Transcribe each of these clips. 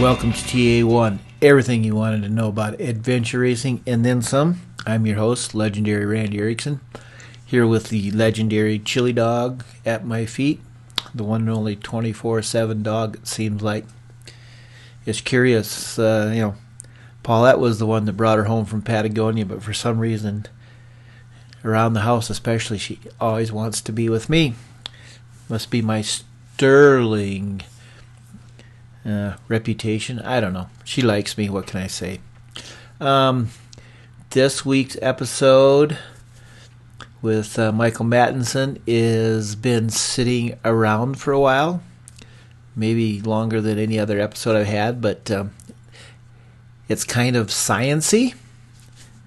Welcome to TA1, everything you wanted to know about adventure racing and then some. I'm your host, legendary Randy Erickson, here with the legendary Chili Dog at my feet, the one and only 24 7 dog, it seems like. It's curious, uh, you know, Paulette was the one that brought her home from Patagonia, but for some reason, around the house especially, she always wants to be with me. Must be my sterling uh, reputation. I don't know. She likes me. What can I say? Um, this week's episode with uh, Michael Mattinson is been sitting around for a while, maybe longer than any other episode I've had, but um, it's kind of sciency.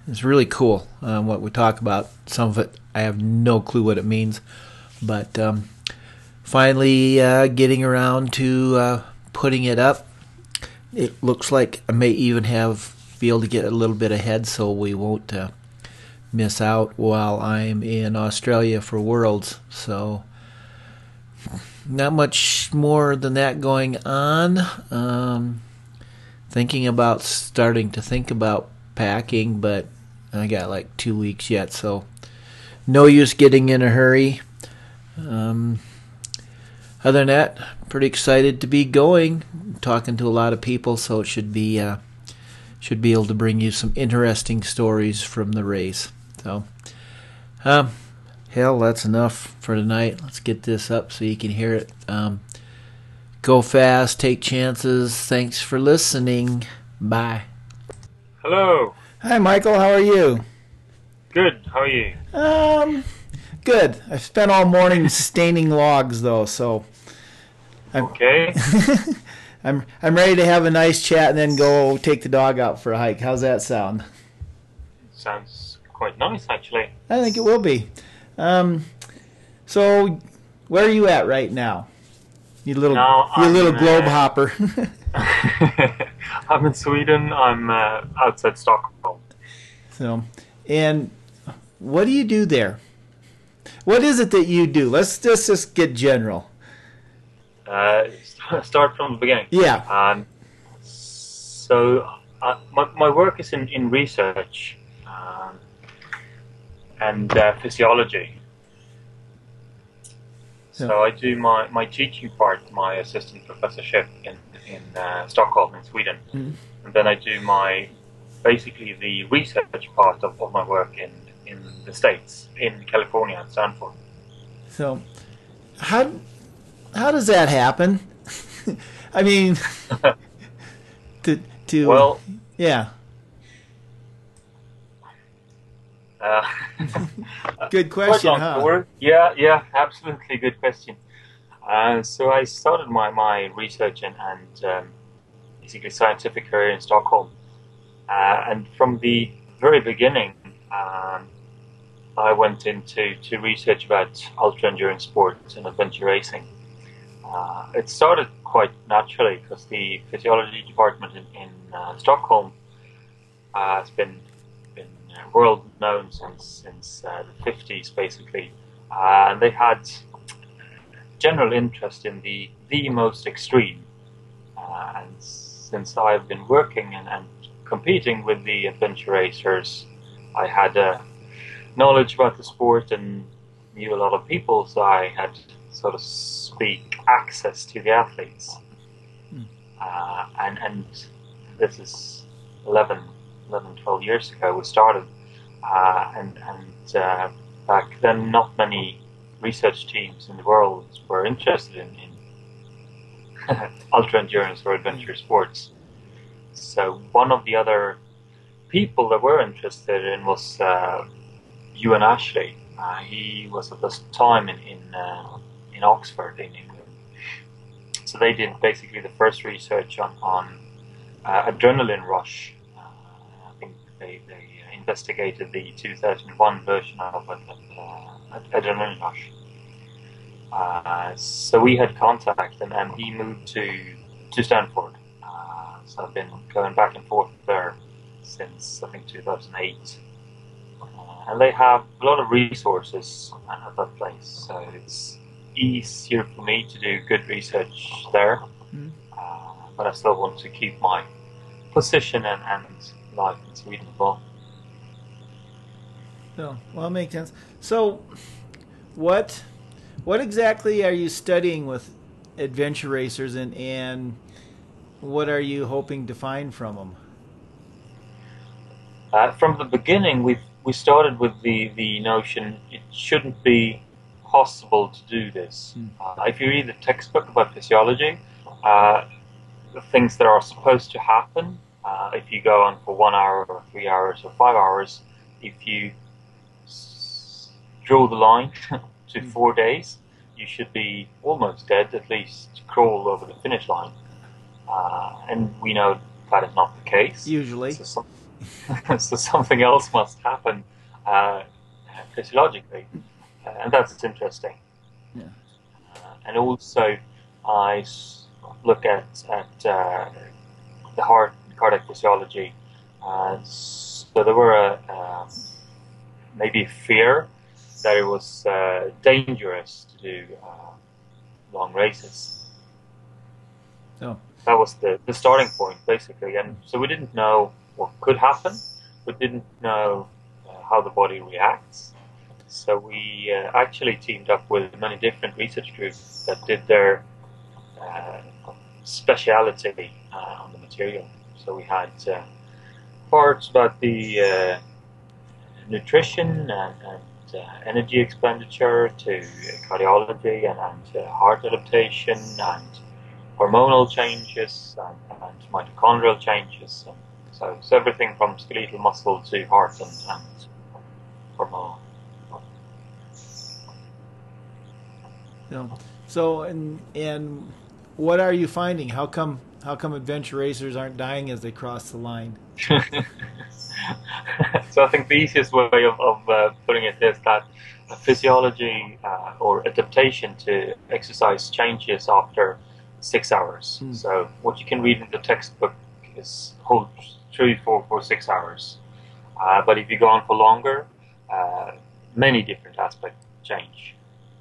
It's really cool um, what we talk about. Some of it I have no clue what it means, but um, finally uh, getting around to uh, putting it up. It looks like I may even have be able to get a little bit ahead, so we won't uh, miss out while I'm in Australia for Worlds. So not much more than that going on. Um, thinking about starting to think about packing, but I got like two weeks yet, so no use getting in a hurry. Um, other than that, pretty excited to be going. talking to a lot of people, so it should be uh, should be able to bring you some interesting stories from the race. So, um, hell, that's enough for tonight. Let's get this up so you can hear it. Um, go fast, take chances. Thanks for listening. Bye. Hello. Hi, Michael. How are you? Good. How are you? Um, good. I spent all morning staining logs, though, so I'm, okay. I'm I'm ready to have a nice chat and then go take the dog out for a hike. How's that sound? Sounds quite nice, actually. I think it will be. Um, so, where are you at right now? You little, now you little globe uh, hopper. I'm in Sweden. I'm uh, outside Stockholm. So, and what do you do there? What is it that you do? Let's just just get general. Uh, start from the beginning. Yeah. Um, so uh, my, my work is in, in research um, and uh, physiology. So I do my, my teaching part, my assistant professorship in in uh, Stockholm in Sweden, mm-hmm. and then I do my basically the research part of, of my work in in the states in California and Stanford. So, how how does that happen? I mean, to to well, yeah. Uh, good question, huh? Yeah, yeah, absolutely good question. Uh, so I started my, my research and, and um, basically scientific career in Stockholm, uh, and from the very beginning, um, I went into to research about ultra endurance sports and adventure racing. Uh, it started quite naturally because the physiology department in, in uh, Stockholm uh, has been been world known since since uh, the 50s, basically, uh, and they had general interest in the the most extreme. Uh, and since I've been working and, and, competing with the adventure racers, I had knowledge about the sport and knew a lot of people, so I had sort of speak access to the athletes. Mm. Uh, and, and this is 11, 11, 12 years ago we started. Uh, and and uh, back then, not many research teams in the world were interested in, in ultra endurance or adventure sports. So one of the other people that were interested in was uh, Euan Ashley. Uh, he was at this time in in, uh, Oxford in England. So they did basically the first research on on uh, adrenaline rush. Uh, I think they, they investigated the 2001 version of uh, adrenaline rush. Uh, so we had contact, and, and he moved to to Stanford. so I've been going back and forth there since I think 2008 and they have a lot of resources at that place. So it's easier for me to do good research there. Mm. Uh, but I still want to keep my position and, and life in Sweden as well. No, well, it makes sense. So, what what exactly are you studying with adventure racers, and and what are you hoping to find from them? Uh, from the beginning, we we started with the the notion it shouldn't be possible to do this. Hmm. Uh, if you read the textbook about physiology, uh, the things that are supposed to happen, uh, if you go on for one hour or three hours or five hours, if you s- draw the line to Hmm. four days, you should be almost dead, at least crawl over the finish line. Uh, and we know that is not the case. Usually, So, some, so something else must happen uh, physiologically, and that's interesting. Yeah. Uh, and also, I look at at uh, the heart cardiac physiology. Uh, so there were a, um, maybe fear that it was uh, dangerous to do uh, long races. Oh. That was the, the starting point, basically. And so we didn't know what could happen. We didn't know uh, how the body reacts. So we uh, actually teamed up with many different research groups that did their uh, speciality uh, on the material. So we had uh, parts about the uh, nutrition and, and energy expenditure to cardiology and, and heart adaptation and hormonal changes and, and mitochondrial changes. And so it's everything from skeletal muscle to heart and, and hormone. no. So, and and what are you finding? How come how come adventure racers aren't dying as they cross the line? so I think the easiest way of, of uh, putting it is that physiology uh, or adaptation to exercise changes after six hours. Hmm. So what you can read in the textbook is holds true for, for six hours. Uh, but if you go on for longer, uh, many different aspects change.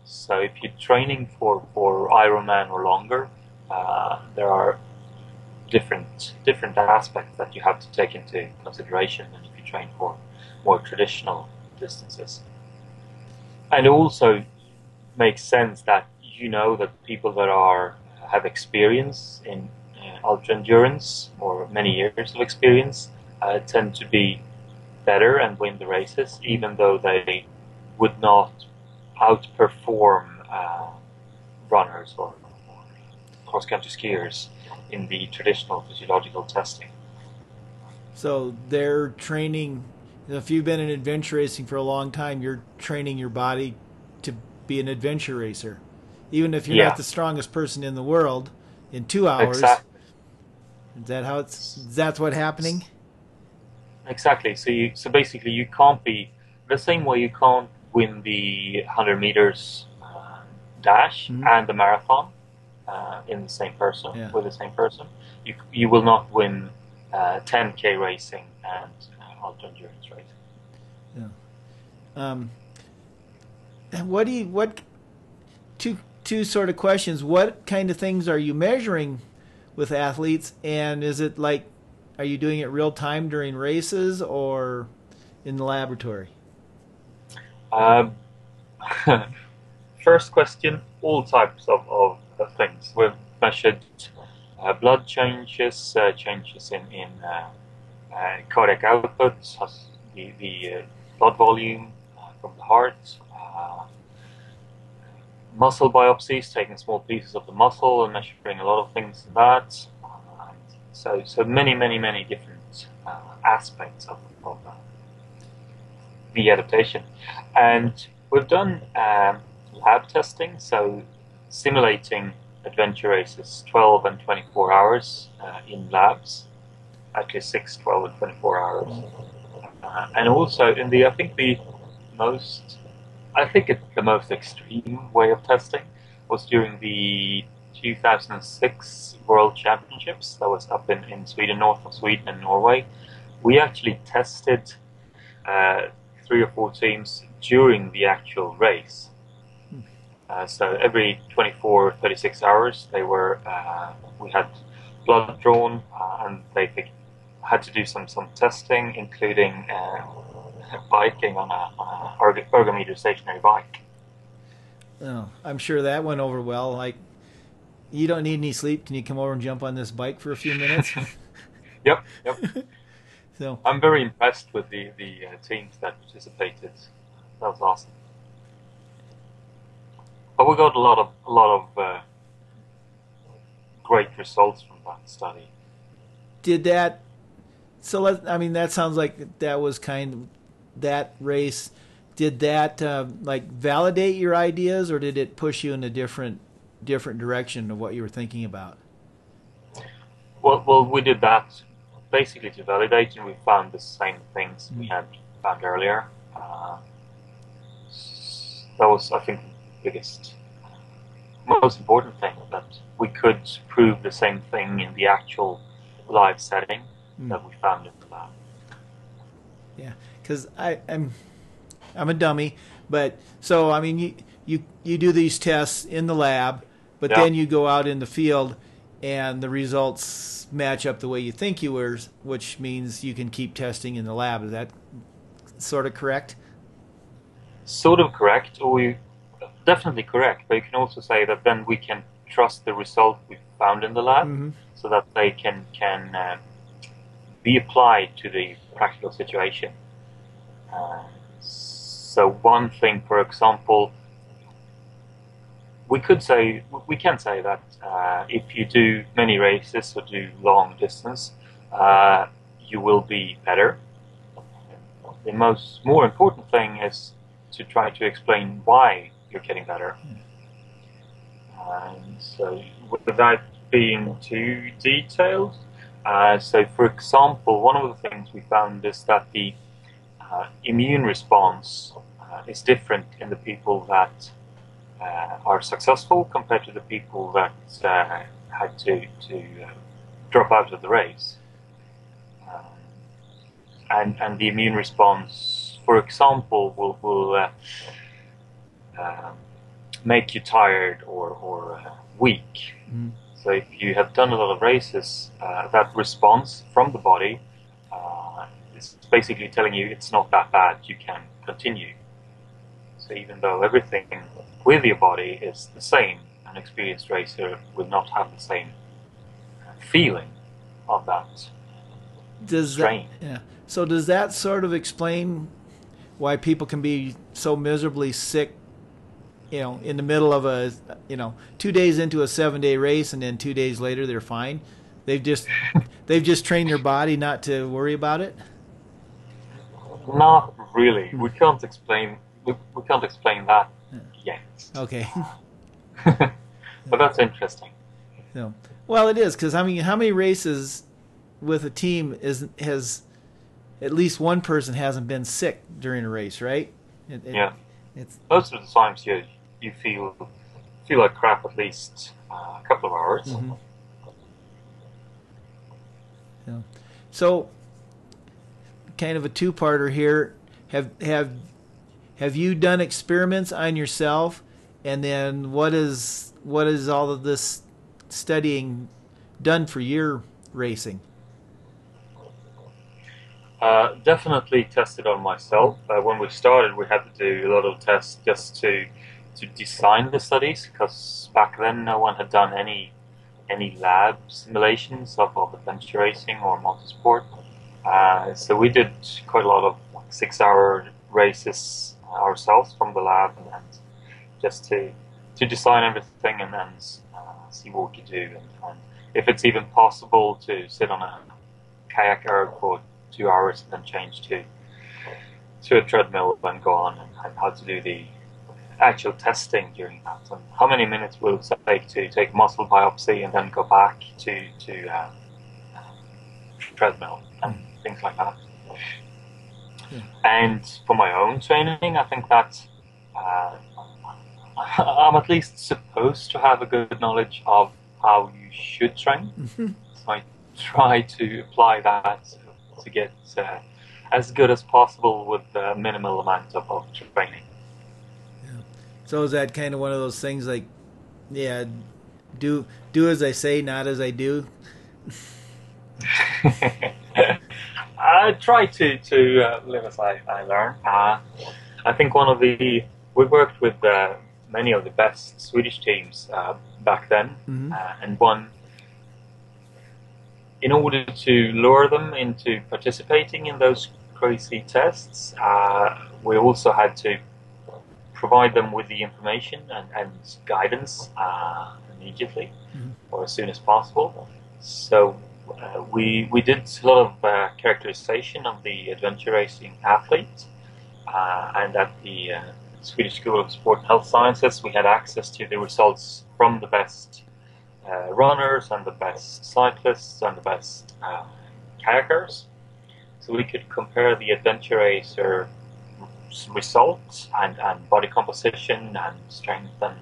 So if you're training for, for Ironman or longer, uh, there are different different aspects that you have to take into consideration than if you train for more traditional distances. And it also makes sense that you know that people that are have experience in uh, ultra endurance or many years of experience uh, tend to be better and win the races, even though they would not outperform uh, runners or, cross country skiers in the traditional physiological testing. So they're training. If you've been in adventure racing for a long time, you're training your body to be an adventure racer, even if you're Yeah. not the strongest person in the world. In two hours, Exactly. is that how it's? That's what happening. Exactly. So you so basically you can't be the same way you can't win the hundred meters uh, dash Mhm. and the marathon uh, in the same person Yeah. with the same person. You you will not win uh, 10k racing and uh, ultra endurance racing. Um, what do you what? Two two sort of questions. What kind of things are you measuring with athletes, and is it like, are you doing it real time during races or in the laboratory? Um, first question: all types of, of, things. We've measured uh, blood changes, uh, changes in in uh, uh, cardiac output, the the uh, blood volume from the heart. Muscle biopsies, taking small pieces of the muscle and measuring a lot of things in that. So, so many, many, many different aspects of, of uh, the adaptation. And we've done um, lab testing, so simulating adventure races 12 and 24 hours uh, in labs, actually 6, 12, and 24 hours. Uh, and also in the, I think the most, I think it's the most extreme way of testing was during the 2006 World Championships that was up in, in Sweden, north of Sweden and Norway. We actually tested uh, three or four teams during the actual race. Uh, so every 24, or 36 hours, they were uh, we had blood drawn, uh, and they, they, had to do some some testing, including uh, biking on a, on a ergometer stationary bike. Oh, I'm sure that went over well. Like, you don't need any sleep. Can you come over and jump on this bike for a few minutes? yep, yep. so I'm very impressed with the the uh, teams that participated. That was awesome. But we got a lot of a lot of uh, great results from that study. Did that? So let I mean that sounds like that was kind of that race did that uh, like validate your ideas or did it push you in a different different direction of what you were thinking about well, well we did that basically to validate and we found the same things we had found earlier uh, that was i think the biggest most important thing that we could prove the same thing in the actual live setting mm. that we found in the lab yeah because i am I'm a dummy, but so I mean you you you do these tests in the lab, but yeah. then you go out in the field and the results match up the way you think you were, which means you can keep testing in the lab. Is that sort of correct? Sort of correct, or you definitely correct. But you can also say that then we can trust the result we found in the lab, mm-hmm. so that they can can uh, be applied to the practical situation. Uh, so one thing, for example, we could say we can say that uh, if you do many races or do long distance, uh, you will be better. The most more important thing is to try to explain why you're getting better. And so, without being too detailed, uh, so for example, one of the things we found is that the uh, immune response uh, is different in the people that are successful compared to the people that uh, had to, to uh, drop out of the race. Um, and, and the immune response, for example, will, will um, make you tired or, or weak. Mm. So if you have done a lot of races, uh, that response from the body uh, is basically telling you it's not that bad. You can continue. So even though everything with your body is the same, an experienced racer will not have the same uh, feeling of that does strain. That, yeah. So does that sort of explain why people can be so miserably sick you know, in the middle of a, you know, two days into a seven day race and then two days later they're fine. They've just, they've just trained their body not to worry about it. Not really. We can't explain we, we can't explain that. Okay. well, that's interesting. No. Well, it is because I mean, how many races with a team is has at least one person hasn't been sick during a race, right? It, it, yeah. It's most of the times you you feel feel like crap at least uh, a couple of hours. Mm-hmm. Yeah. So, kind of a two-parter here. Have have have you done experiments on yourself? And then what is what is all of this studying done for your racing? Uh, definitely tested on myself. Uh, when we started, we had to do a lot of tests just to to design the studies because back then no one had done any any lab simulations of, of adventure racing or multisport. Uh, so we did quite a lot of six hour races ourselves from the lab and just to to design everything and then uh, see what we can do. And, and, if it's even possible to sit on a kayak erg for two hours and then change to to a treadmill and go on and, and how to do the actual testing during that. And how many minutes will it take to take muscle biopsy and then go back to to uh, treadmill and things like that. And for my own training, I think that uh, I'm at least supposed to have a good knowledge of how you should train. Mm-hmm. So I try to apply that to get uh, as good as possible with the minimal amount of, of training. Yeah. So is that kind of one of those things like, yeah, do do as I say, not as I do, I try to to uh, live as I, I learn. Uh, I think one of the we worked with uh, many of the best Swedish teams uh, back then, Mhm. uh, and one in order to lure them into participating in those crazy tests, uh, we also had to provide them with the information and, and guidance uh, immediately Mhm. or as soon as possible. So uh, we we did a lot of uh, characterization of the adventure racing athlete, uh, and at the uh, Swedish School of Sport and Health Sciences, we had access to the results from the best uh, runners and the best cyclists and the best uh, kayakers. So we could compare the adventure racer results and, and body composition and strength and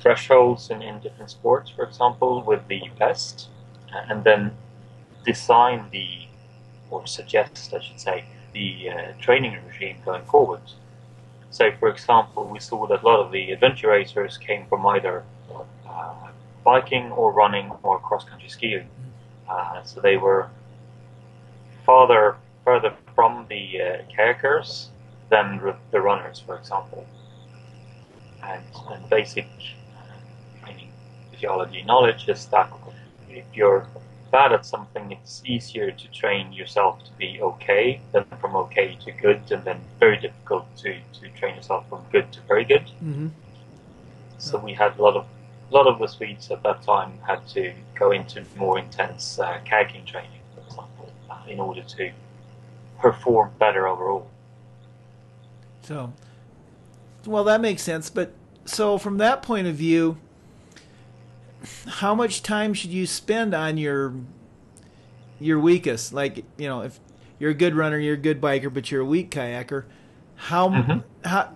thresholds in, in different sports, for example, with the best, and then design the, or suggest, I should say, the uh, training regime going forward. So, for example, we saw that a lot of the adventure racers came from either uh, biking or running or cross country skiing. Uh, so they were farther further from the uh, kayakers than r- the runners, for example. And, and basic uh, physiology knowledge is that if you're bad at something, it's easier to train yourself to be okay than from okay to good, and then very difficult to, to train yourself from good to very good. Mm-hmm. So we had a lot of a lot of the Swedes at that time had to go into more intense uh, kayaking training, for example, uh, in order to perform better overall. So, well, that makes sense. But so from that point of view, how much time should you spend on your your weakest? Like, you know, if you're a good runner, you're a good biker, but you're a weak kayaker, how Mhm. how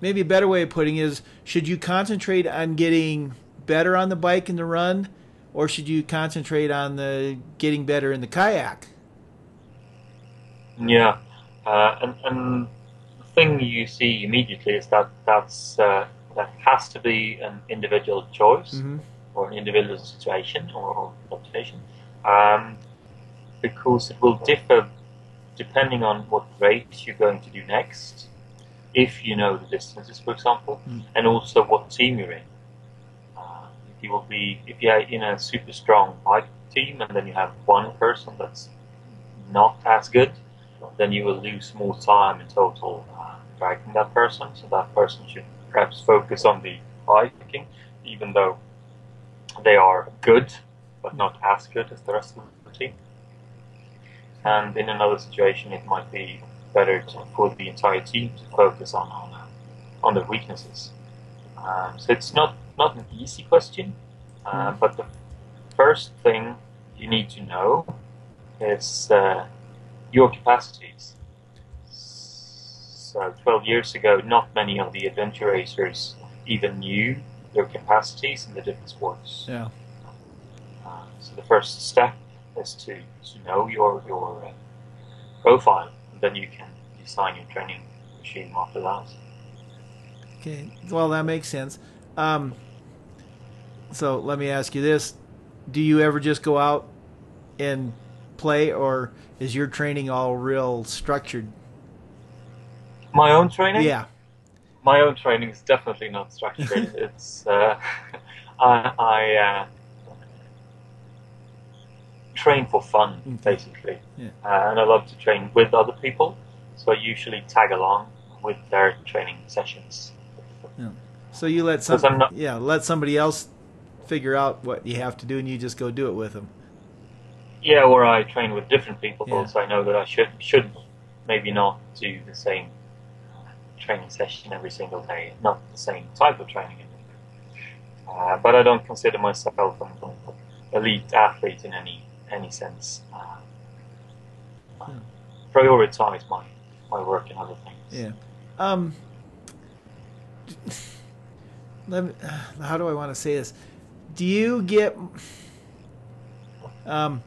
maybe a better way of putting it is should you concentrate on getting better on the bike and the run, or should you concentrate on the getting better in the kayak? Yeah, uh, and, and the thing you see immediately is that that's uh, that has to be an individual choice Mm-hmm. or an individual situation or, observation, um, because it will differ depending on what rate you're going to do next, if you know the distances, for example, Mm. and also what team you're in. Uh, if you will be, if you're in a super strong bike team, and then you have one person that's not as good, then you will lose more time in total uh, dragging that person. So that person should perhaps focus on the biking, even though they are good, but not as good as the rest of the team. And in another situation, it might be better to, for the entire team to focus on on, uh, on their weaknesses. Um, so it's not not an easy question, uh, Mhm. but the first thing you need to know is uh, your capacities. So 12 years ago, not many of the adventure racers even knew their capacities in the different sports. Yeah. Uh, so the first step is to, to know your your uh, profile, and then you can design your training regime after that. Okay. Well, that makes sense. Um, so let me ask you this: Do you ever just go out and play, or is your training all real structured? My own training, Yeah. my own training is definitely not structured. it's uh, I, I uh, train for fun, Okay. basically, Yeah. uh, and I love to train with other people. So I usually tag along with their training sessions. So you let some, not- yeah, let somebody else figure out what you have to do, and you just go do it with them. Yeah, or I train with different people, Yeah. so I know that I should should maybe not do the same training session every single day, not the same type of training. Uh, but I don't consider myself an elite athlete in any any sense. Uh, Hmm. Prioritize my my work and other things. Yeah. Um. Let me, how do I want to say this? Do you get um?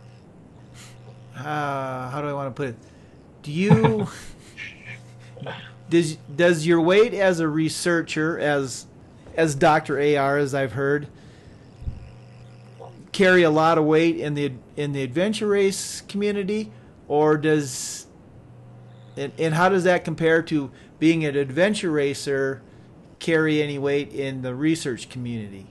Uh, how do I want to put it? Do you does does your weight as a researcher as as Dr. AR as I've heard carry a lot of weight in the in the adventure race community, or does and, and how does that compare to being an adventure racer carry any weight in the research community?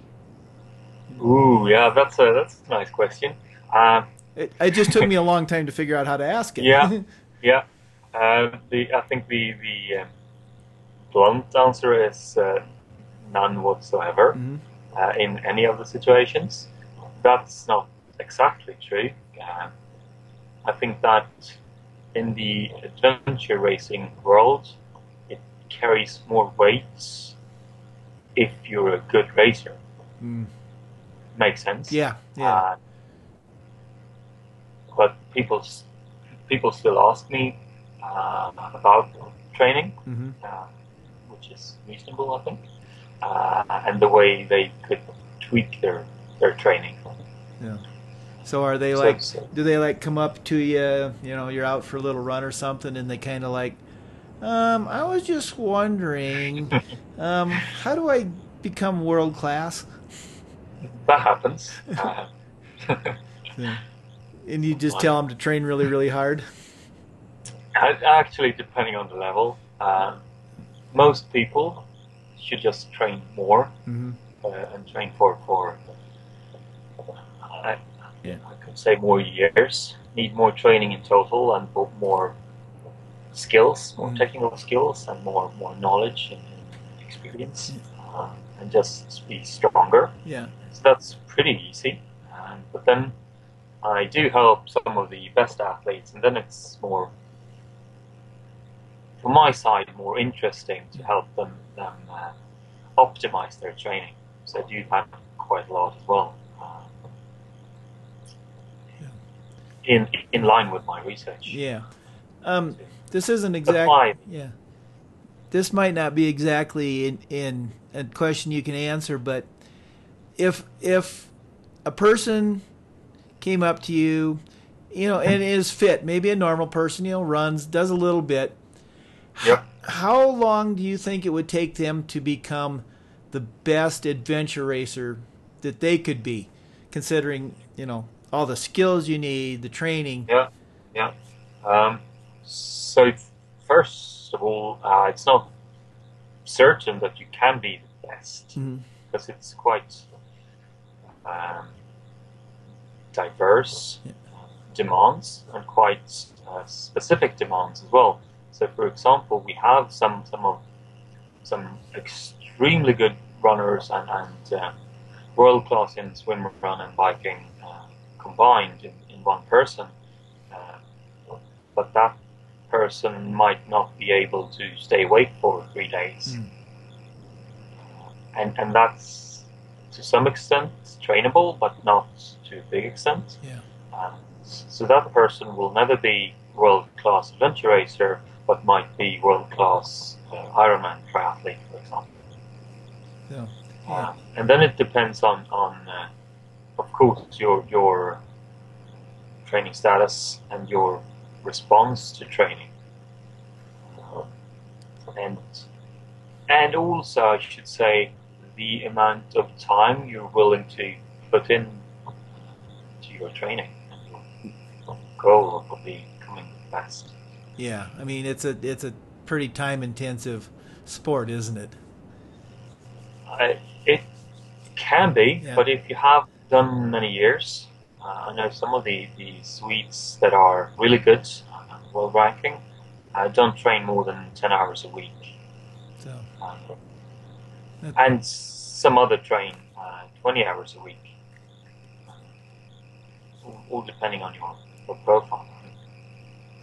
Ooh, yeah, that's a that's a nice question. Uh, it, it, just took me a long time to figure out how to ask it. Yeah, yeah. Uh, the I think the the um, blunt answer is uh, none whatsoever mm-hmm. Uh, in any of the situations. That's not exactly true. Uh, I think that in the adventure racing world, it carries more weight if you're a good racer. Mm. Makes sense. Yeah, yeah. Uh, but people people still ask me uh, about training, mm-hmm. uh, which is reasonable, I think, uh, and the way they could tweak their their training. Yeah. So are they like? do they like come up to you? You know, you're out for a little run or something, and they kind of like, um, I was just wondering, um, how do I become world class? That happens. yeah. And you just tell them to train really, really hard. Actually, depending on the level, uh, most people should just train more mm-hmm. uh, and train for for yeah. I could say more years, need more training in total and more skills, more mm. technical skills and more, more knowledge and experience uh, and just be stronger. Yeah. So that's pretty easy. Um, but then I do help some of the best athletes and then it's more from my side more interesting to help them, them uh, optimize their training. So I do that quite a lot as well. in in line with my research. Yeah. Um, this isn't exactly. Yeah. This might not be exactly in, in a question you can answer, but if if a person came up to you, you know, and is fit, maybe a normal person, you know, runs, does a little bit. Yep. How long do you think it would take them to become the best adventure racer that they could be, considering you know all the skills you need, the training. Yeah, yeah. Um, so first of all, uh, it's not certain that you can be the best mm-hmm. because it's quite um, diverse yeah. demands and quite uh, specific demands as well. So, for example, we have some some of some extremely good runners and, and uh, world class in swim, run, and biking combined in, in one person. Uh, but that person might not be able to stay awake for three days. Mm. And, and that's to some extent trainable, but not to a big extent. Yeah. Um, so that person will never be world class adventure racer, but might be world class uh, Ironman triathlete, for example. Yeah. yeah. Uh, and then it depends on on uh, of course, your your training status and your response to training, and and also I should say the amount of time you're willing to put in to your training and your goal of becoming best. Yeah, I mean it's a it's a pretty time intensive sport, isn't it? I, it can be, yeah. but if you have done many years. Uh, I know some of the, the Swedes that are really good, uh, world ranking, uh, don't train more than 10 hours a week. So, um, and some other train uh, 20 hours a week. All depending on your, your profile.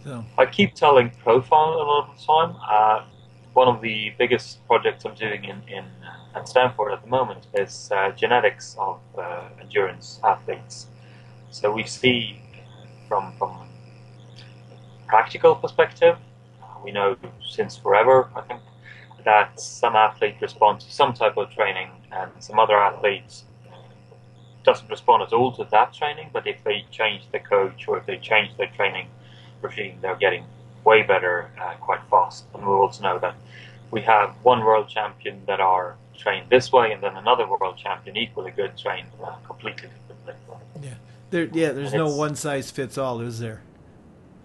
So. I keep telling profile a lot of the time. Uh, one of the biggest projects I'm doing in, in at Stanford at the moment is uh, genetics of uh, endurance athletes. So we see from from practical perspective, uh, we know since forever, I think, that some athletes respond to some type of training, and some other athletes doesn't respond at all to that training. But if they change the coach or if they change their training regime, they're getting way better uh, quite fast. And we also know that we have one world champion that are trained this way, and then another world champion, equally good, trained uh, completely different basically. Yeah, there. Yeah, there's And no one size fits all, is there?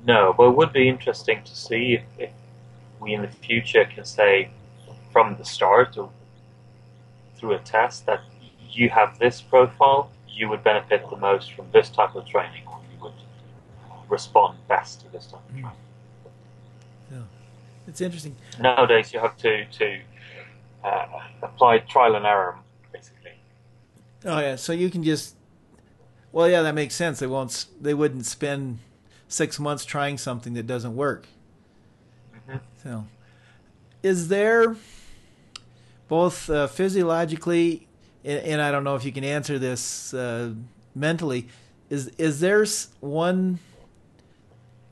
No, but it would be interesting to see if, if we in the future can say from the start or through a test that you have this profile, you would benefit the most from this type of training, or you would respond best to this type of Mm. training. It's interesting. Nowadays, you have to to uh, apply trial and error, basically. Oh yeah, so you can just. Well, yeah, that makes sense. They won't. They wouldn't spend six months trying something that doesn't work. hmm So, is there both uh, physiologically, and, and I don't know if you can answer this uh, mentally, is is there one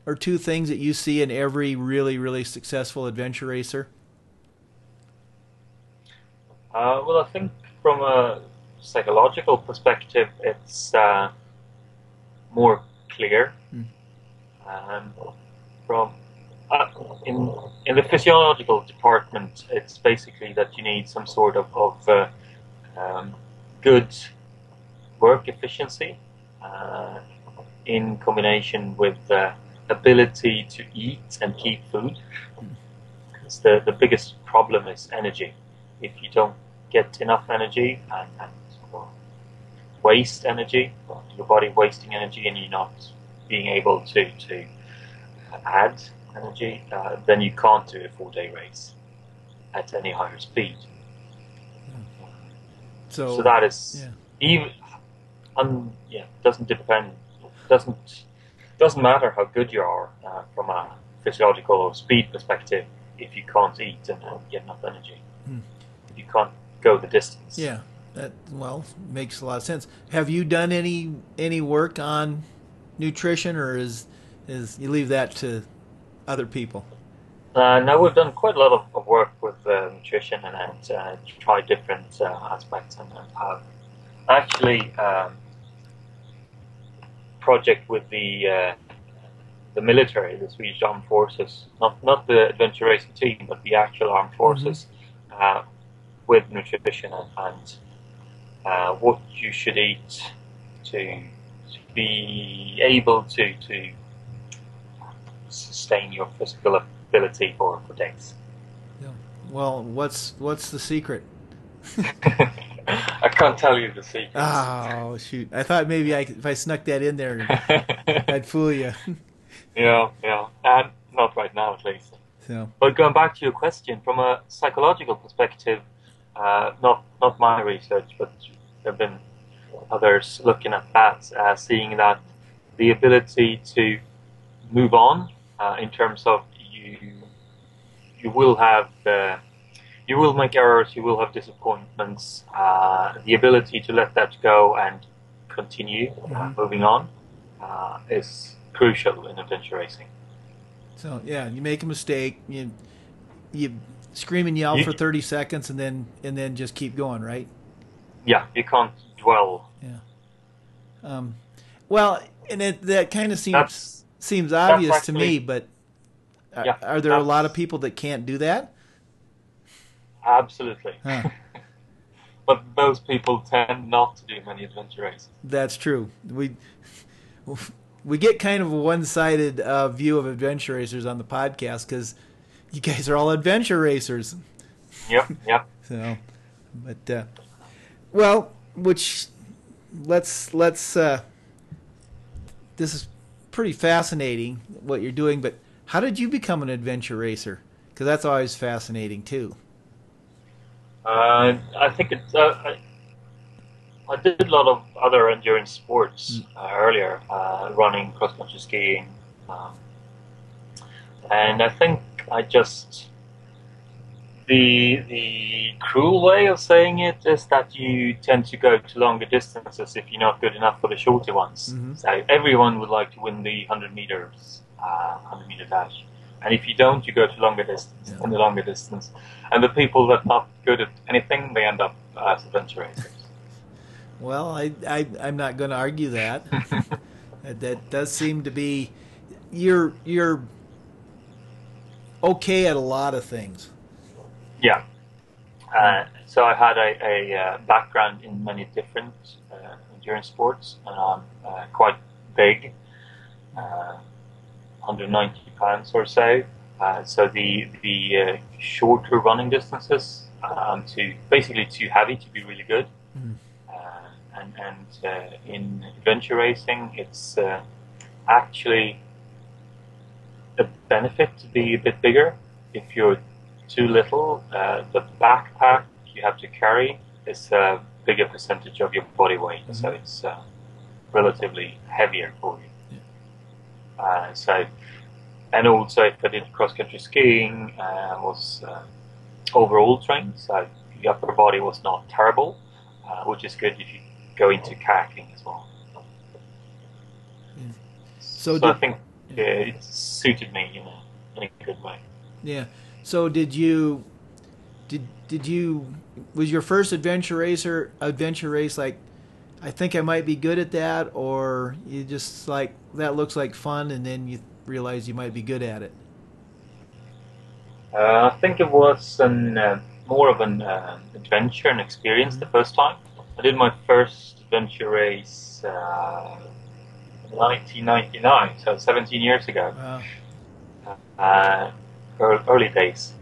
or two things that you see in every really really successful adventure racer? Uh, well, I think from a psychological perspective, it's uh, more clear. Mm. Um, from uh, in in the physiological department, it's basically that you need some sort of of uh, um, good work efficiency uh, in combination with uh, ability to eat and keep food. Because the the biggest problem is energy if you don't get enough energy and, and waste energy, your body wasting energy and you're not being able to, to add energy, uh, then you can't do a four day race at any higher speed. So, So that is yeah. even un, yeah doesn't depend doesn't doesn't matter how good you are uh, from a physiological or speed perspective if you can't eat and, and get enough energy. If you can't go the distance. Yeah, that well makes a lot of sense. Have you done any any work on nutrition, or is is you leave that to other people? Uh, now we've done quite a lot of, of work with uh, nutrition and, and uh, tried different uh, aspects and, and have actually um, project with the uh, the military, the Swedish Armed Forces, not not the adventure racing team, but the actual armed forces, uh, with nutrition and, and uh, what you should eat to, to be able to to sustain your physical ability for, for days. Yeah. Well, what's what's the secret? I can't tell you the secrets. Oh shoot! I thought maybe I, if I snuck that in there, I'd fool you. yeah, yeah, and not right now at least. So But going back to your question, from a psychological perspective, uh, not not my research, but there have been others looking at that, uh, seeing that the ability to move on uh, in terms of you you will have uh, you will make errors, you will have disappointments. Uh, the ability to let that go and continue uh, Mhm. moving on uh, is crucial in adventure racing. so yeah, you make a mistake, you you scream and yell You- for thirty seconds, and then and then just keep going, right? Yeah, you can't dwell. Yeah. Um, well, and it that kind of seems That's seems obvious to me, but are, Yeah, are there a lot of people that can't do that? Absolutely. Huh. but those people tend not to do many adventure races. That's true. We we get kind of a one-sided uh, view of adventure racers on the podcast because you guys are all adventure racers. Yep, yep. So, but uh, well, which let's let's. Uh, this is pretty fascinating what you're doing, but how did you become an adventure racer? Because that's always fascinating too. Uh, I think it's. Uh, I, I did a lot of other endurance sports uh, earlier, uh, running, cross country skiing, um, and I think I just the the cruel way of saying it is that you tend to go to longer distances if you're not good enough for the shorter ones. Mhm. So everyone would like to win the hundred meters, uh, hundred meter dash, and if you don't, you go to longer distance Yeah. and the longer distance. And the people that are not good at anything, they end up as adventure racers. Well, I, I I'm not going to argue that. that. That does seem to be you're you're okay at a lot of things. Yeah. Uh, so I had a, a uh, background in many different uh, endurance sports, and I'm uh, quite big, uh, 190 pounds or so. Uh, so the the uh, shorter running distances, I'm too basically too heavy to be really good. Mm. and and in adventure racing, it's actually a benefit to be a bit bigger. If you're too little, uh, the backpack you have to carry is a bigger percentage of your body weight, mm-hmm. so it's uh, relatively heavier for you. Yeah. Uh, so, and also if I did cross country skiing, I uh, was uh, overall trained, so the upper body was not terrible, uh, which is good if you go into kayaking as well. So, so did, I think yeah, it suited me in a, in a good way. Yeah. So did you did did you was your first adventure racer adventure race like I think I might be good at that or you just like that looks like fun and then you realize you might be good at it? Uh, I think it was an uh, more of an uh, adventure and experience mm-hmm. the first time. I did my first adventure race uh, 1999, so 17 years ago. Wow. Uh, early days.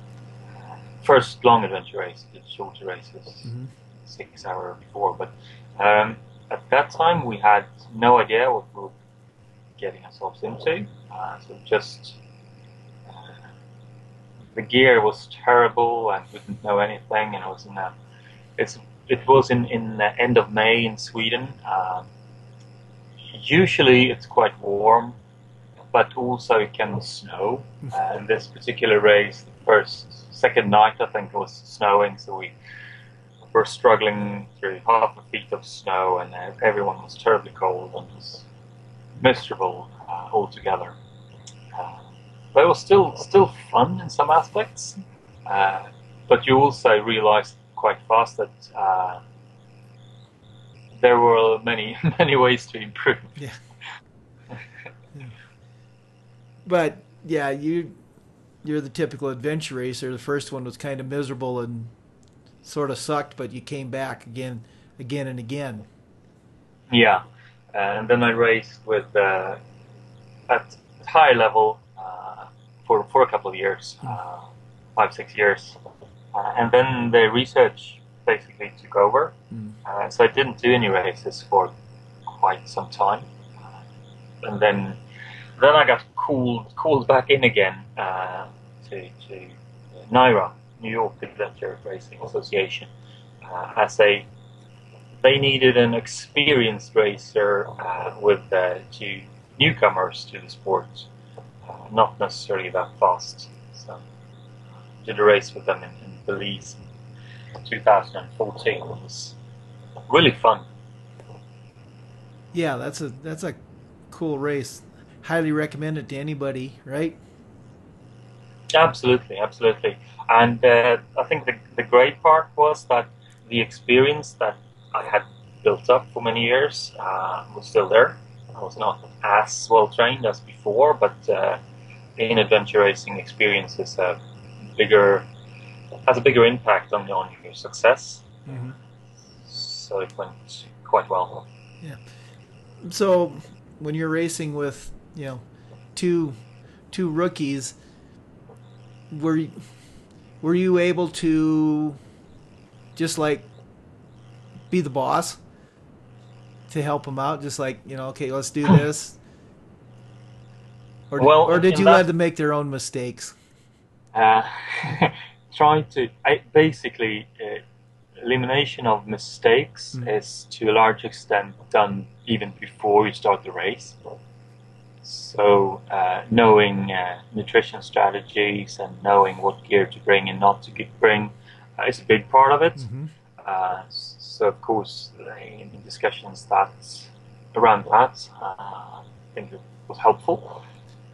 First long adventure race, did shorter races, mm-hmm. six hour before. But um, at that time, we had no idea what we were getting ourselves into. Uh, so just uh, the gear was terrible, and we didn't know anything. And it was in a, it's it was in in the end of May in Sweden. Um, usually it's quite warm, but also it can snow. And this particular race, the first, second night, I think it was snowing, so we were struggling through half a feet of snow, and everyone was terribly cold and was miserable uh, altogether. Uh, but it was still still fun in some aspects. Uh, but you also realized quite fast that uh, there were many many ways to improve. Yeah. yeah. But yeah, you you're the typical adventure racer. The first one was kind of miserable and sort of sucked, but you came back again, again and again. Yeah, and then I raced with uh, at high level uh, for for a couple of years, hmm. uh, five six years, uh, and then the research basically took over. Mm. Uh, so I didn't do any races for quite some time, and then then I got called called back in again uh, to to NYRA, New York Adventure Racing Association, uh, as a they needed an experienced racer uh, with uh, newcomers to the sport, not necessarily that fast. So did a race with them in, in Belize 2014 It was really fun. Yeah, that's a that's a cool race. Highly recommend it to anybody, right? Absolutely, absolutely. And uh, I think the, the great part was that the experience that I had built up for many years uh, was still there. I was not as well trained as before, but uh, in adventure racing experience is a bigger has a bigger impact on, on your success. Mm-hmm. So it went quite well. Yeah. So when you're racing with you know two two rookies, were you, were you able to just like be the boss to help them out? Just like you know, okay, let's do this. Or, well, or did you that, let them make their own mistakes? Uh, trying to I, basically uh, elimination of mistakes mm. is to a large extent done even before you start the race. So uh, knowing uh, nutrition strategies and knowing what gear to bring and not to bring uh, is a big part of it. Mm-hmm. Uh, so of course, in discussions that around that, uh, I think it was helpful.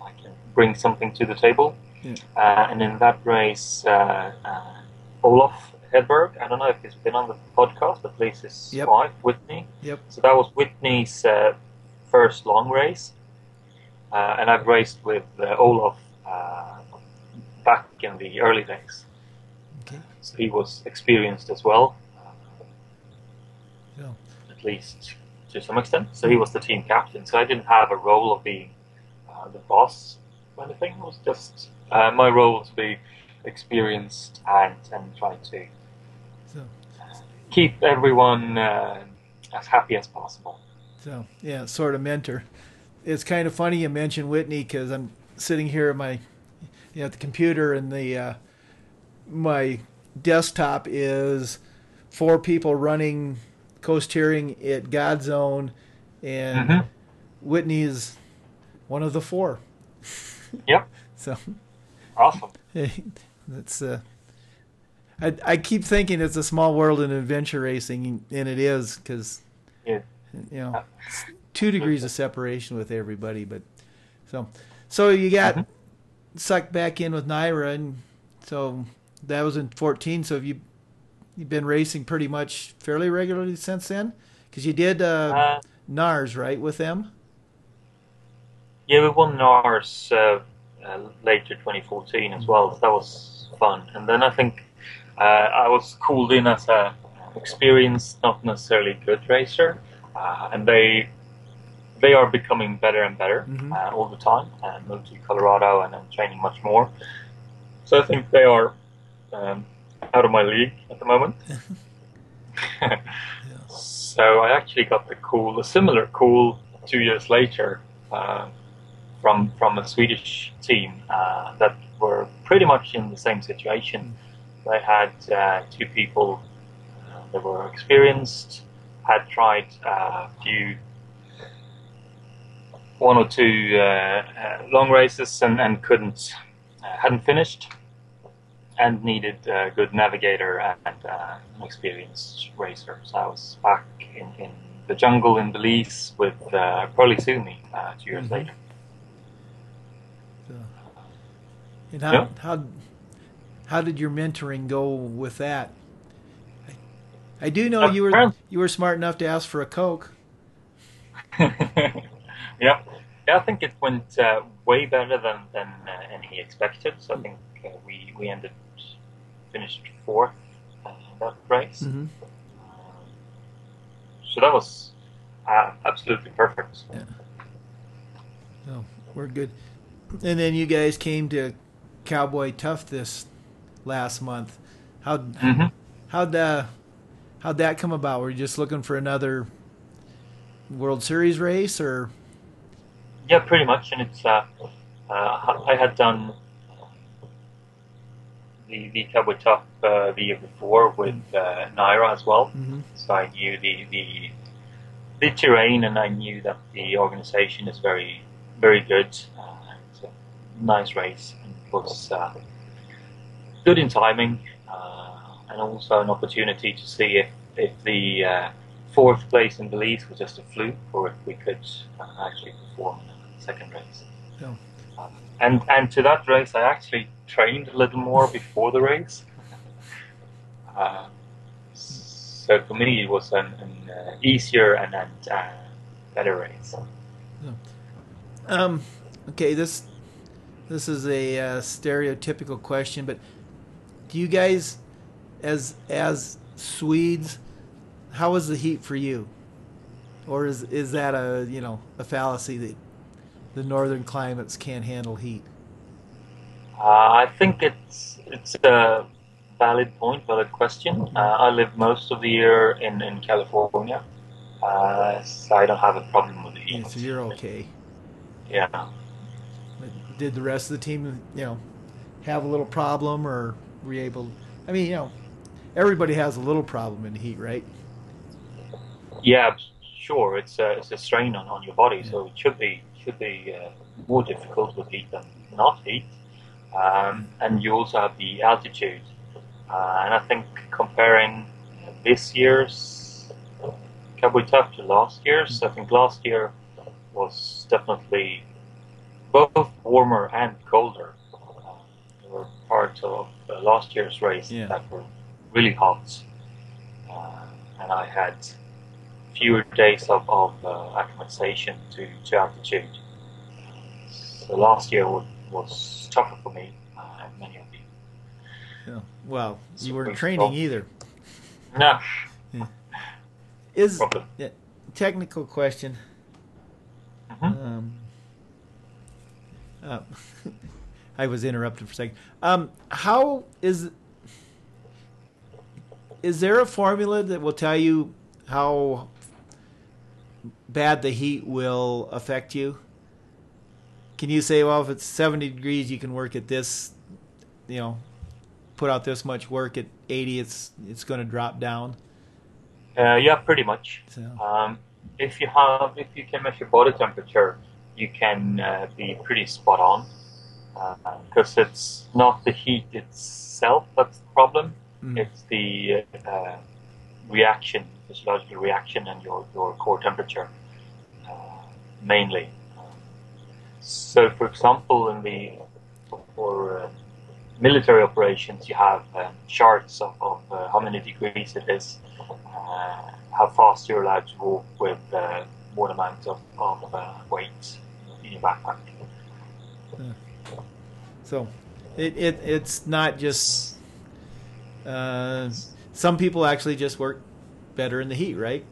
I can bring something to the table. Yeah. Uh, and in that race, uh, uh, Olaf Hedberg, I don't know if he's been on the podcast, but at least his yep. wife, Whitney. Yep. So that was Whitney's first long race. And I've raced with Olaf back in the early days. Okay. So he was experienced as well. Yeah. At least to some extent. So he was the team captain. So I didn't have a role of being uh, the boss or anything. It was just uh, my role to be experienced and and try to So, keep everyone uh, as happy as possible. so yeah, sort of mentor. It's kind of funny you mentioned Whitney because I'm sitting here at my, you know, at the computer and the uh, my desktop is four people running co-steering at Godzone, and Mhm. Whitney is one of the four. Yep, So awesome. that's uh, I I keep thinking it's a small world in adventure racing, and it is because Yeah. you know it's two degrees of separation with everybody. But so so you got Mhm. sucked back in with NYRA, and so that was in fourteen. So have you you've been racing pretty much fairly regularly since then? Because you did uh, Uh, NARS right with them. Yeah, we won NARS uh, uh, later 2014 as well. So that was fun. And then I think uh, I was called in as a experienced, not necessarily good racer, uh, and they they are becoming better and better Mhm. uh, all the time. And moved to Colorado and training much more. So I think they are um, out of my league at the moment. So I actually got the call, a similar call, two years later, uh, from from a Swedish team uh, that were pretty much in the same situation. They had uh, two people uh, that were experienced, had tried a few, one or two uh, uh, long races, and, and couldn't, uh, hadn't finished and needed a good navigator and uh, an experienced racer. So I was back in, in the jungle in Belize with uh, Sumi uh, two years Mhm. later. And how Yeah. how how did your mentoring go with that? I, I do know Uh, you were you were smart enough to ask for a coke. yeah. yeah, I think it went uh, way better than, than uh, any expected. So I think uh, we, we ended, finished fourth uh, in that race. Mm-hmm. Um, so that was uh, absolutely perfect. Yeah. Oh, we're good. And then you guys came to Cowboy Tough this last month. How hmm how'd uh, how'd that come about? Were you just looking for another World Series race, or Yeah, pretty much. And it's uh, uh, I had done the the Cowboy Tough uh, the year before with uh, NYRA as well, Mhm. so I knew the, the the terrain and I knew that the organization is very very good. Uh, it's a nice race and it was uh, good in timing uh, and also an opportunity to see if if the uh, fourth place in Belize was just a fluke or if we could uh, actually perform second race. No. Uh, and and to that race, I actually trained a little more before the race. uh, so for me, it was an, an uh, easier and, and uh, better race. um, okay this this is a uh, stereotypical question, but do you guys, as as Swedes, how was the heat for you, or is is that a you know a fallacy that the northern climates can't handle heat? Uh, I think it's it's a valid point, valid question. Uh, I live most of the year in, in California, uh, so I don't have a problem with the heat. Yeah, so you're okay. Yeah. But did the rest of the team, you know, have a little problem, or were you able? I mean, you know, everybody has a little problem in heat, right? Yeah, sure. It's a, it's a strain on, on your body, so it should be should be uh, more difficult with heat than not heat. Um, and you also have the altitude. Uh, and I think comparing this year's Cowboy Tough to last year's, I think last year was definitely both warmer and colder. There were parts of uh, last year's race Yeah. that were really hot, uh, and I had fewer days of, of uh, acclimatization to, to altitude. So last year was, was tougher for me uh, and many of the Yeah. Well, you weren't training either. no Is problem. yeah, technical question. Mhm. Um, uh, I was interrupted for a second. Um, how is is there a formula that will tell you how bad the heat will affect you? Can you say, well, if it's 70 degrees, you can work at this, you know, put out this much work. At 80, it's it's going to drop down. Uh, yeah, pretty much. So, Um, if you have, if you can measure body temperature, you can uh, be pretty spot on because it's not the heat itself that's the problem. mm, It's the uh, reaction, physiological reaction, and your, your core temperature uh, mainly. So, for example, in the for uh, military operations, you have um, charts of, of uh, how many degrees it is, uh, how fast you're allowed to walk with uh, what amount of, of uh, weight in your backpack. so it, it it's not just. Uh, some people actually just work better in the heat, right?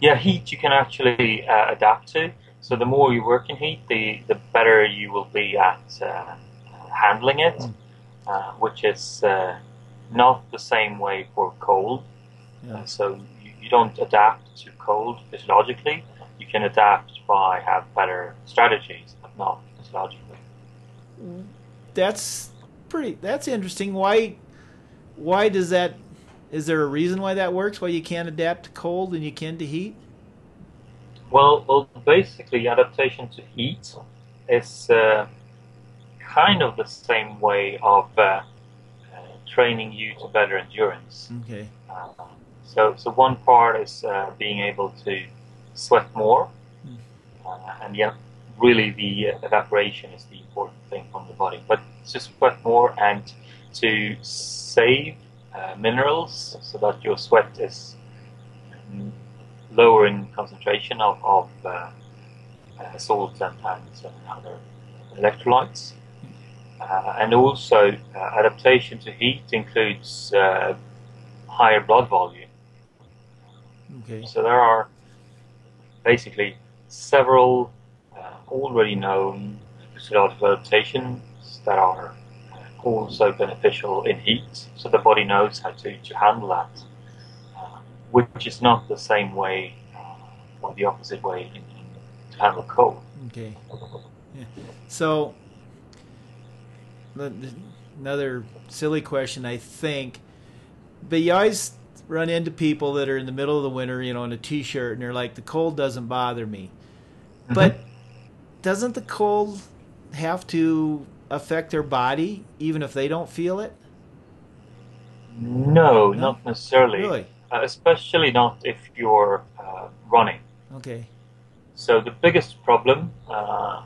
Yeah, heat you can actually uh, adapt to. So the more you work in heat, the, the better you will be at uh, handling it, Mm. uh, which is uh, not the same way for cold. Yeah. Uh, so you, you don't adapt to cold physiologically. You can adapt by have better strategies, but not physiologically. That's pretty. That's interesting. Why? Why does that? Is there a reason why that works? Why you can't adapt to cold and you can to heat? Well, well, basically, adaptation to heat is uh, kind of the same way of uh, uh, training you to better endurance. Okay. Uh, so, so one part is uh, being able to sweat more, Mm. uh, and yeah, really the evaporation is the important thing from the body. But to sweat more and to save uh, minerals so that your sweat is lower in concentration of, of uh, uh, salts and, and other electrolytes. Uh, and also, uh, adaptation to heat includes uh, higher blood volume. Okay. So there are basically several uh, already known physiological adaptations that are also beneficial in heat. So the body knows how to, to handle that, uh, which is not the same way uh, or the opposite way in, in, to handle cold. Okay. Yeah. So the- the- another silly question, I think, but you always run into people that are in the middle of the winter, you know, in a t-shirt, and they're like, "The cold doesn't bother me," but doesn't the cold have to affect their body even if they don't feel it? No, No? not necessarily. Really? Uh, especially not if you're uh, running. Okay. So the biggest problem, uh,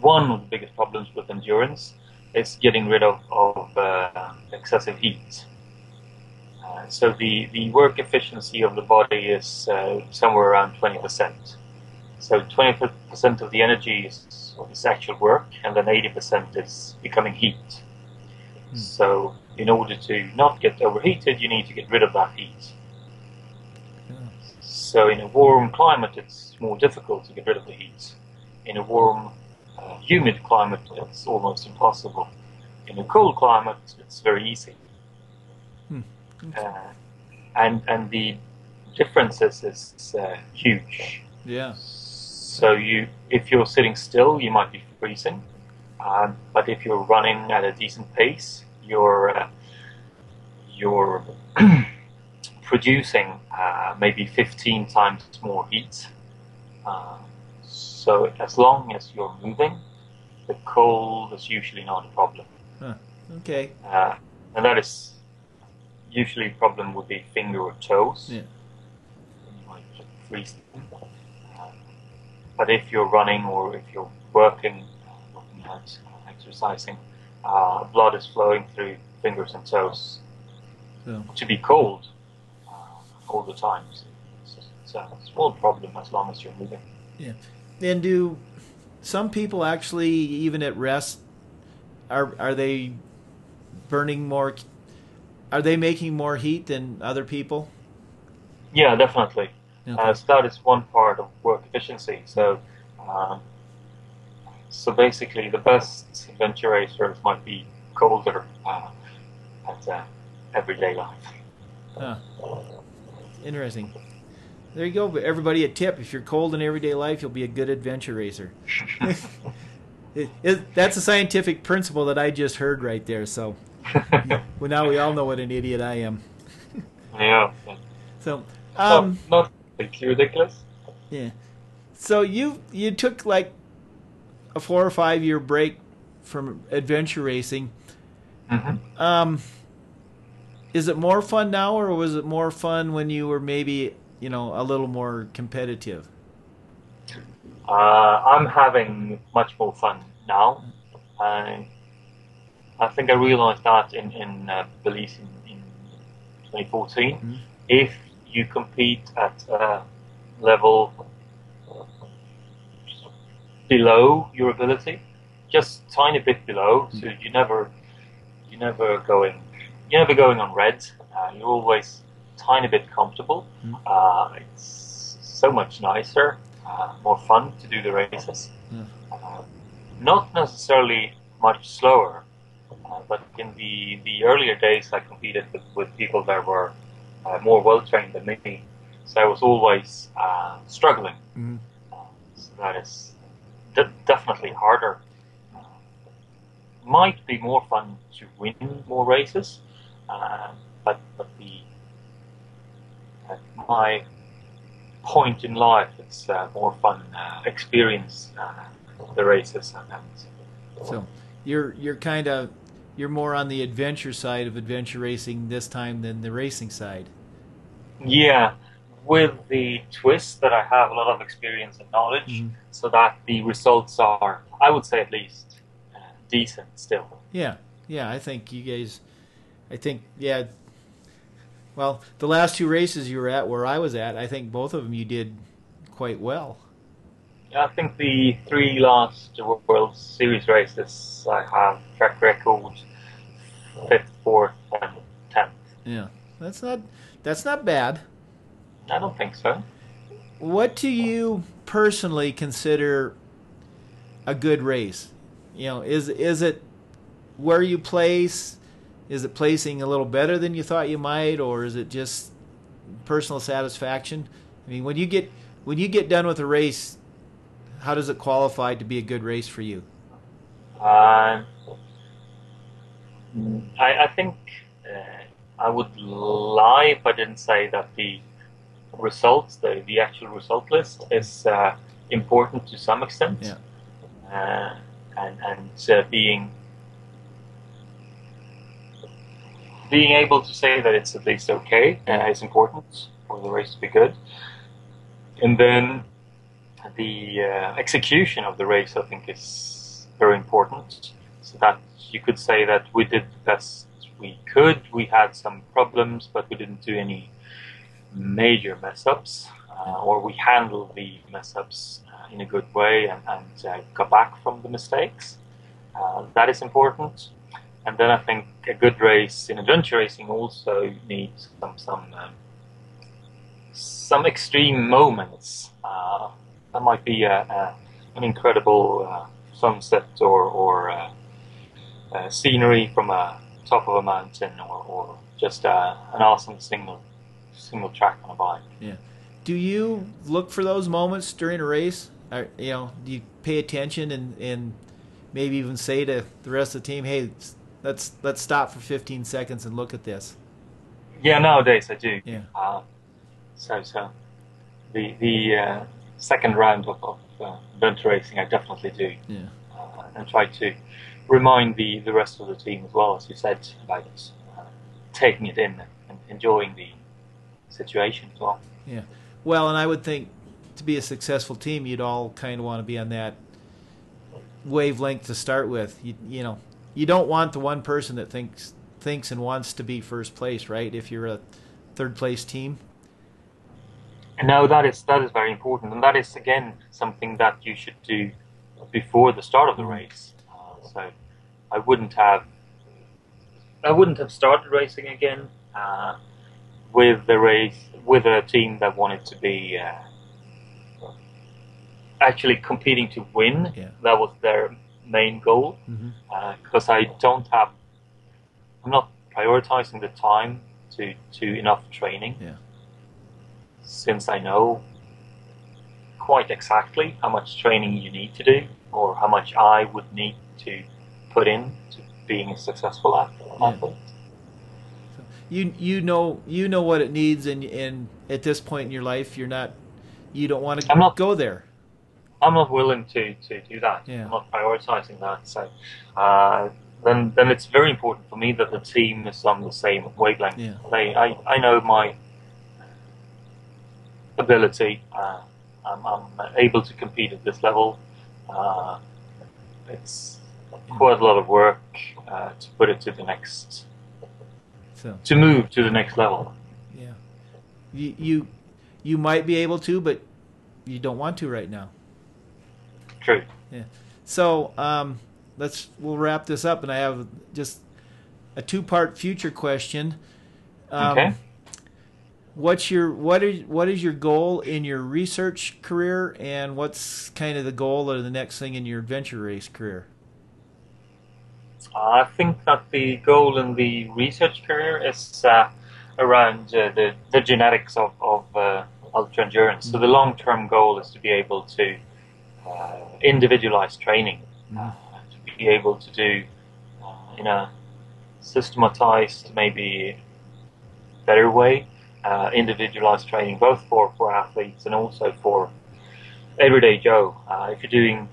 one of the biggest problems with endurance, is getting rid of, of uh, excessive heat. Uh, so the, the work efficiency of the body is uh, somewhere around 20%. So 20% of the energy is, is actual work, and then 80% is becoming heat. Hmm. So in order to not get overheated, you need to get rid of that heat. Yeah. So in a warm climate, it's more difficult to get rid of the heat. In a warm, uh, humid climate, it's almost impossible. In a cold climate, it's very easy. Hmm. Uh, and and the differences is uh, huge. Yeah. So you, if you're sitting still, you might be freezing. Um, but if you're running at a decent pace, you're uh, you're producing uh, maybe 15 times more heat. Uh, so as long as you're moving, the cold is usually not a problem. Okay. Uh, and that is usually a problem with the finger or toes. Yeah. You might freeze them. But if you're running or if you're working, working out, exercising, uh, blood is flowing through fingers and toes So to be cold uh, all the time. So it's, it's a small problem as long as you're moving. Yeah. And do some people actually, even at rest, are are they burning more? Are they making more heat than other people? Yeah, definitely. Okay. Uh, so that is one part of work efficiency. So, um, so basically, the best adventure racers might be colder uh, at uh, everyday life. Huh. Interesting. There you go. But everybody, a tip: if you're cold in everyday life, you'll be a good adventure racer. It- it- that's a scientific principle that I just heard right there. So, well, now we all know what an idiot I am. yeah. So, um, not completely ridiculous. yeah. So you you took like a four or five year break from adventure racing. hmm Um, is it more fun now, or was it more fun when you were maybe you know a little more competitive? Uh, I'm having much more fun now. I, I think I realized that in, in uh, Belize in, in 2014. Mhm. If you compete at a level below your ability, just tiny bit below, so you never, you never going, you're never going on red. Uh, you're always tiny bit comfortable. Mhm. Uh, it's so much nicer, uh, more fun to do the races. Uh, not necessarily much slower, uh, but in the, the earlier days, I competed with, with people that were uh, more well trained than me. So I was always uh, struggling. Uh, so that is de- definitely harder. Uh, might be more fun to win more races, uh, but but the at my point in life, it's uh, more fun uh, experience uh, the races and, and So you're you're kind of you're more on the adventure side of adventure racing this time than the racing side. yeah, with the twist that I have a lot of experience and knowledge, Mhm. so that the results are, I would say, at least uh, decent still. Yeah, yeah. I think you guys. I think yeah. Well, the last two races you were at, where I was at, I think both of them you did quite well. I think the three last World Series races I have track record fifth, fourth, tenth. Yeah, that's not that's not bad. I don't think so. What do you personally consider a good race? You know, is is it where you place? Is it placing a little better than you thought you might, or is it just personal satisfaction? I mean, when you get when you get done with a race, how does it qualify to be a good race for you? Um, I, I think uh, I would lie if I didn't say that the results, the, the actual result list, is uh, important to some extent. Yeah. Uh, and and uh, being being able to say that it's at least okay uh, is important for the race to be good. And then the uh, execution of the race, I think, is very important. So that you could say that we did the best we could. We had some problems, but we didn't do any major mess ups, uh, or we handled the mess ups uh, in a good way and, and uh, got back from the mistakes. Uh, that is important. And then I think a good race in adventure racing also needs some some um, some extreme moments. Uh, that might be a, a, an incredible uh, sunset or, or uh, uh, scenery from a top of a mountain, or, or just uh, an awesome single single track on a bike. Yeah. Do you look for those moments during a race? Or, you know, do you pay attention and, and maybe even say to the rest of the team, "Hey, let's let's stop for 15 seconds and look at this." Yeah, nowadays I do. Yeah. Uh, so so the the uh, second round of, of uh, racing I definitely do. Yeah. uh, and try to remind the, the rest of the team as well, as you said, about uh, taking it in and enjoying the situation as well. Yeah. Well, and I would think to be a successful team, you'd all kind of want to be on that wavelength to start with. You, you know, you don't want the one person that thinks thinks and wants to be first place, right? If you're a third place team. No, that is that is very important, and that is again something that you should do before the start of the race. Uh, so I wouldn't have I wouldn't have started racing again uh, with the race with a team that wanted to be uh, actually competing to win. Yeah. That was their main goal. Because I don't have, I'm not prioritizing the time to to enough training. Yeah. Since I know quite exactly how much training you need to do, or how much I would need to put in to being a successful Yeah. athlete. You you know you know what it needs, and and at this point in your life, you're not you don't want to I'm not- go there. I'm not willing to, to do that. Yeah. I'm not prioritizing that. So uh, then then it's very important for me that the team is on the same wavelength. Yeah. They, I, I know my ability. Uh, I'm, I'm able to compete at this level. Uh, it's quite a lot of work uh, to put it to the next, So to move to the next level. yeah, you you you might be able to, but you don't want to right now. True. Yeah. So um, let's we'll wrap this up, and I have just a two-part future question. Um, Okay. What's your what is what is your goal in your research career, and what's kind of the goal or the next thing in your adventure race career? I think that the goal in the research career is uh, around uh, the, the genetics of, of uh, ultra endurance. So the long term goal is to be able to uh, individualize training, uh, to be able to do uh, in a systematized, maybe better way, uh, individualized training, both for, for athletes and also for everyday Joe. Uh, if you're doing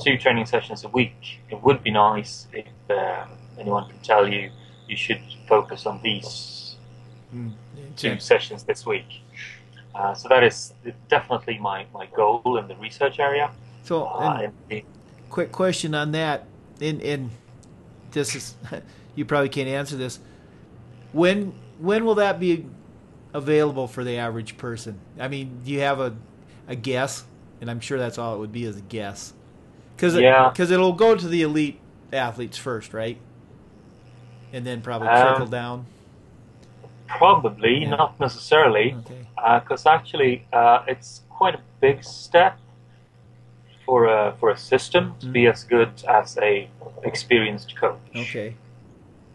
two training sessions a week, it would be nice if uh, anyone could tell you you should focus on these two sessions this week. Uh, so that is definitely my, my goal in the research area. So, Uh, and quick question on that. In in this is you probably can't answer this. When when will that be available for the average person? I mean, do you have a a guess? And I'm sure that's all it would be is a guess. Because Yeah. because it'll go to the elite athletes first, right? And then probably Um, trickle down. probably, Yeah. not necessarily. Okay. because actually uh, it's quite a big step for a for a system to be as good as a experienced coach. Okay.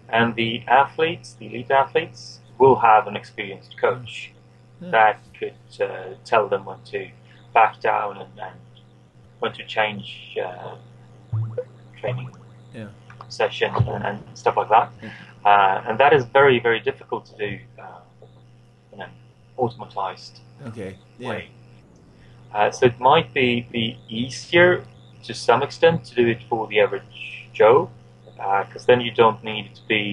And the athletes, the elite athletes, will have an experienced coach Yeah. that could uh, tell them when to back down and, and when to change uh, training Yeah. session and, and stuff like that. Uh, and that is very, very difficult to do uh, in an automatized Okay. Yeah. way. Uh, so it might be, be easier to some extent to do it for the average Joe, because then you don't need it to be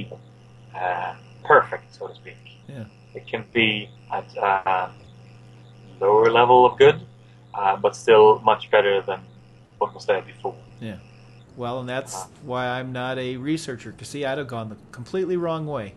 uh, perfect, so to speak. Yeah. It can be at a lower level of good, uh, but still much better than what was there before. Yeah. Well, and that's why I'm not a researcher. Because see, I'd have gone the completely wrong way.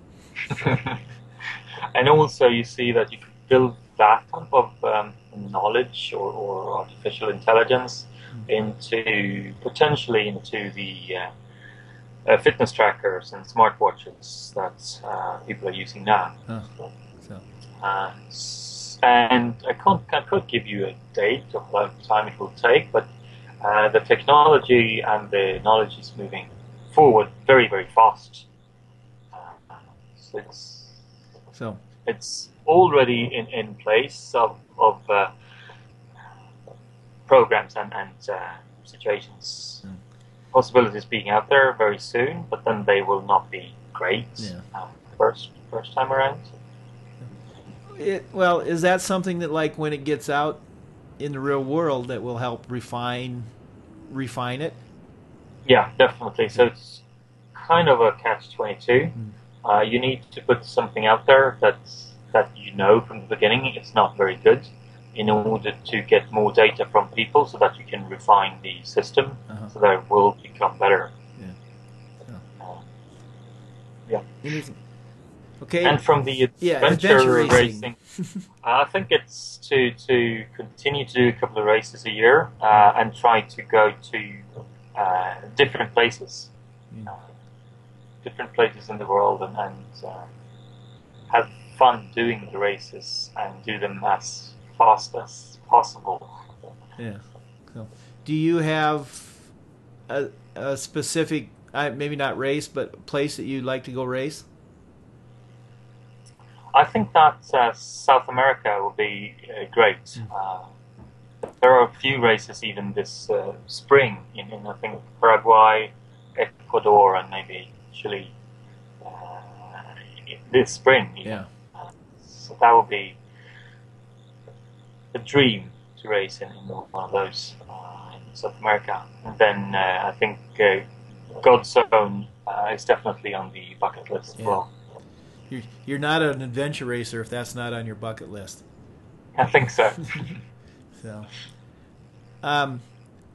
and also, you see that you can build that type of um, knowledge or, or artificial intelligence into potentially into the uh, uh, fitness trackers and smartwatches that uh, people are using now. Huh. So Uh, s- and I can't, I could give you a date of what time it will take, but uh, the technology and the knowledge is moving forward very, very fast. Uh, so it's so it's already in, in place of, of uh, programs and, and uh, situations, Mm. possibilities being out there very soon, but then they will not be great Yeah. uh, first first time around. It, well, is that something that, like, when it gets out in the real world, that will help refine refine it? Yeah, definitely. So it's kind of a catch twenty two. Mm. Uh, you need to put something out there that's that you know from the beginning it's not very good, in order to get more data from people, so that you can refine the system, Uh-huh. so that it will become better. Yeah. Uh, Anything- Okay. and from the yeah, adventure, adventure racing, racing. I think it's to to continue to do a couple of races a year uh, and try to go to uh, different places, Yeah. uh, different places in the world, and, and uh, have fun doing the races and do them as fast as possible. Yeah. So, do you have a, a specific, uh, maybe not race, but place that you'd like to go race? I think that uh, South America will be uh, great. Mm. Uh, there are a few races even this uh, spring in, in, I think, Paraguay, Ecuador, and maybe Chile uh, this spring. Yeah. So that would be a dream to race in, in one of those uh, in South America. And then uh, I think uh, God's Own uh, is definitely on the bucket list as Yeah. well. You're, you're not an adventure racer if that's not on your bucket list. I think so. So, um,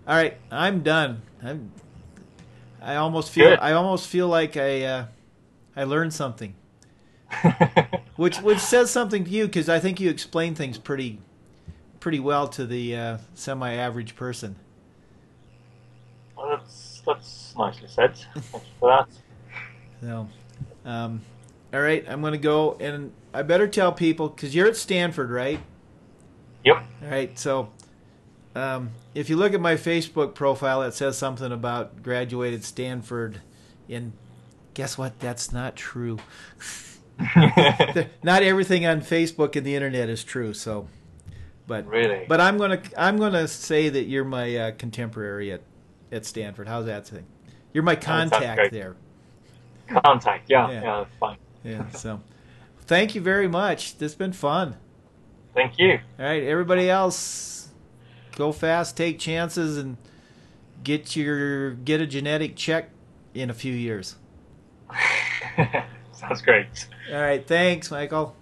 all right, I'm done. I'm. I almost feel. Good. I almost feel like I. Uh, I learned something, which which says something to you because I think you explain things pretty, pretty well to the uh, semi-average person. well, that's, that's nicely said. Thank you for that. So, um, all right, I'm going to go and I better tell people because you're at Stanford, right? Yep. All right, so um, if you look at my Facebook profile, it says something about graduated Stanford. And guess what? That's not true. not everything on Facebook and the internet is true. So, but Really? but I'm gonna I'm gonna say that you're my uh, contemporary at at Stanford. How's that thing? You're my contact there. Contact, yeah, Yeah. yeah, fine. Yeah. So, thank you very much. This has been fun. Thank you. All right, everybody else, go fast, take chances, and get your get a genetic check in a few years. Sounds great. All right, thanks, Michael.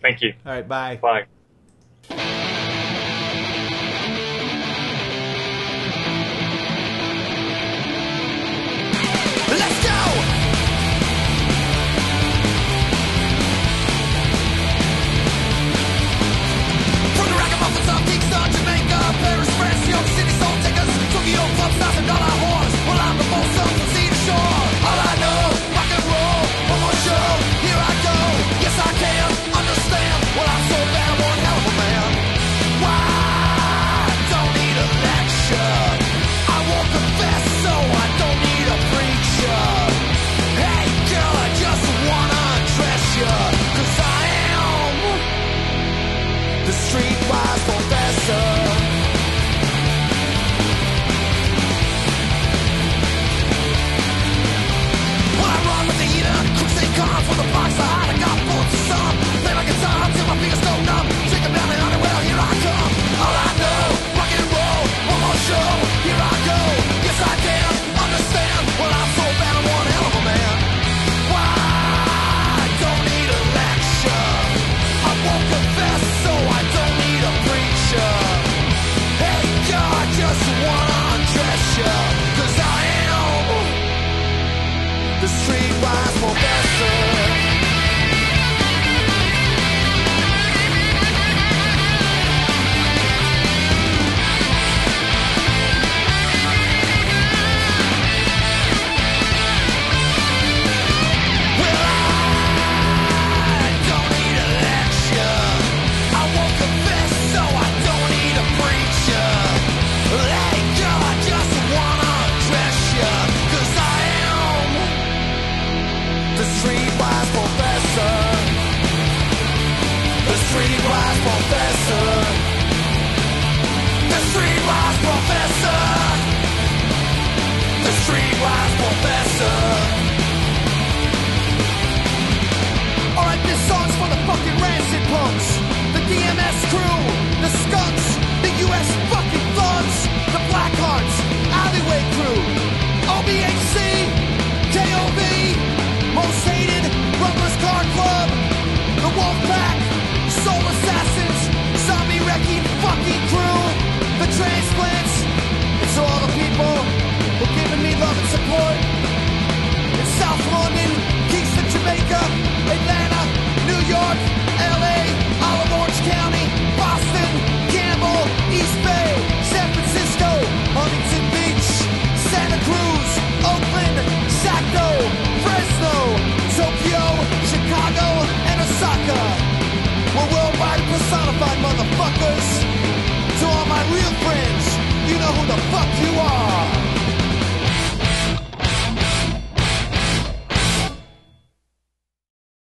Thank you. All right, bye. Bye.